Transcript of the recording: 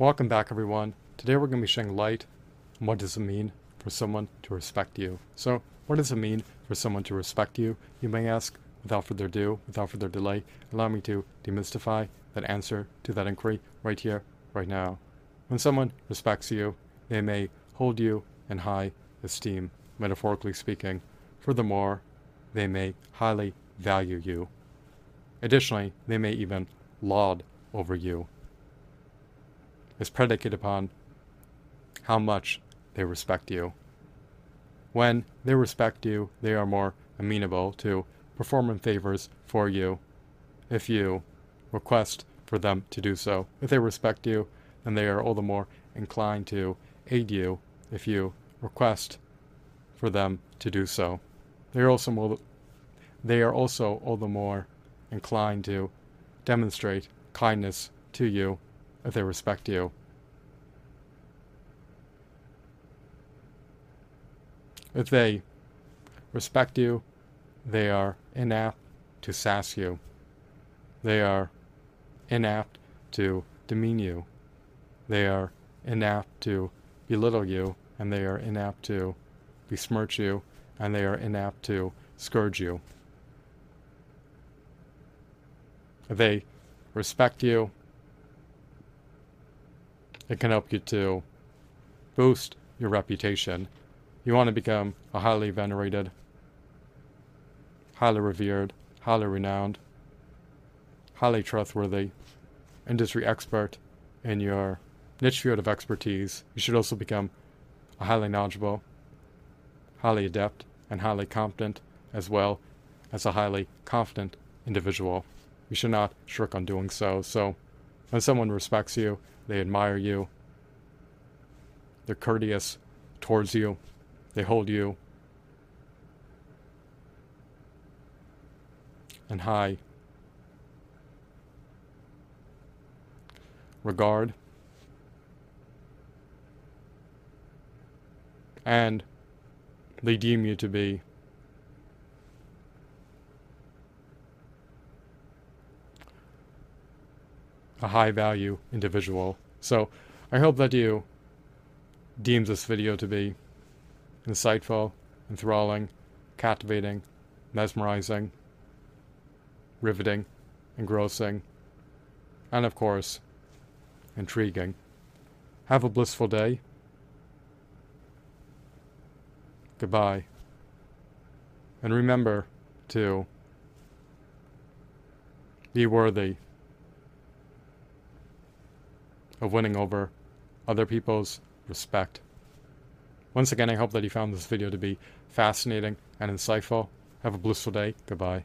Welcome back, everyone. Today we're going to be shedding light on what does it mean for someone to respect you. So, what does it mean for someone to respect you? You may ask. Without further ado, without further delay, allow me to demystify that answer to that inquiry right here, right now. When someone respects you, they may hold you in high esteem, metaphorically speaking. Furthermore, they may highly value you. Additionally, they may even laud over you is predicated upon how much they respect you. When they respect you, they are more amenable to performing favors for you if you request for them to do so. If they respect you, then they are all the more inclined to aid you if you request for them to do so. They are also more, they are also all the more inclined to demonstrate kindness to you if they respect you. If they respect you, they are inapt to sass you. They are inapt to demean you. They are inapt to belittle you, and they are inapt to besmirch you, and they are inapt to scourge you. If they respect you, it can help you to boost your reputation. You want to become a highly venerated, highly revered, highly renowned, highly trustworthy industry expert in your niche field of expertise. You should also become a highly knowledgeable, highly adept, and highly competent, as well as a highly confident individual. You should not shirk on doing so. So, when someone respects you, they admire you, they're courteous towards you, they hold you. In high. Regard. And they deem you to be a high value individual. So I hope that you deem this video to be insightful, enthralling, captivating, mesmerizing, riveting, engrossing, and of course, intriguing. Have a blissful day. Goodbye. And remember to be worthy of winning over other people's respect. Once again, I hope that you found this video to be fascinating and insightful. Have a blissful day. Goodbye.